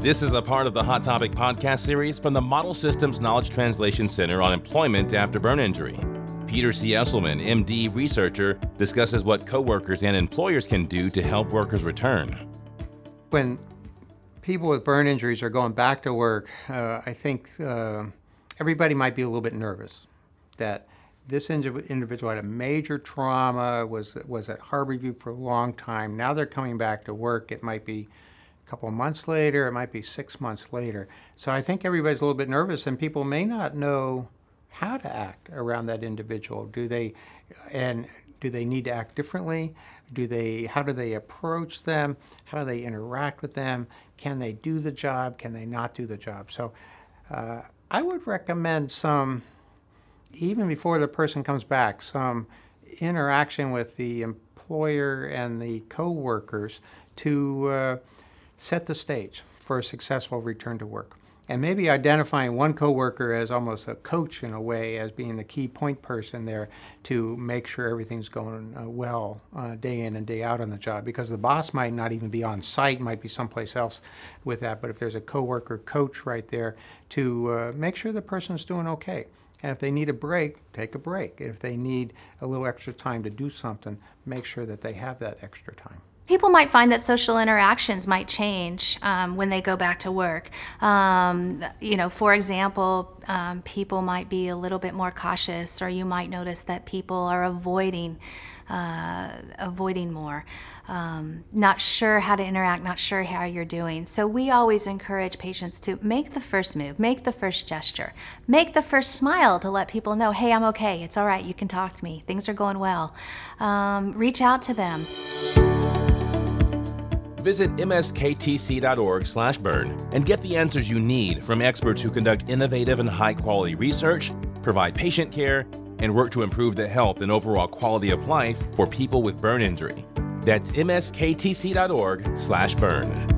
This is a part of the Hot Topic podcast series from the Model Systems Knowledge Translation Center on Employment After Burn Injury. Peter C. Esselman, MD researcher, discusses what coworkers and employers can do to help workers return. When people with burn injuries are going back to work, uh, I think uh, everybody might be a little bit nervous that this individual had a major trauma, was was at Harborview for a long time. Now they're coming back to work. It might be couple months later, it might be six months later. So I think everybody's a little bit nervous, and people may not know how to act around that individual. Do they, and do they need to act differently? Do they? How do they approach them? How do they interact with them? Can they do the job? Can they not do the job? So, uh, I would recommend some even before the person comes back, some interaction with the employer and the co-workers to uh, set the stage for a successful return to work. And maybe identifying one coworker as almost a coach in a way, as being the key point person there to make sure everything's going uh, well uh, day in and day out on the job. Because the boss might not even be on site, might be someplace else with that. But if there's a coworker coach right there to uh, make sure the person's doing okay. And if they need a break, take a break. If they need a little extra time to do something, make sure that they have that extra time. People might find that social interactions might change um, when they go back to work. Um, you know, for example, um, people might be a little bit more cautious, or you might notice that people are avoiding uh, avoiding more, um, not sure how to interact, not sure how you're doing. So we always encourage patients to make the first move, make the first gesture, make the first smile to let people know, hey, I'm okay, it's all right, you can talk to me, things are going well. Um, reach out to them. Visit msktc.org/burn and get the answers you need from experts who conduct innovative and high-quality research, provide patient care, and work to improve the health and overall quality of life for people with burn injury. That's msktc.org/burn.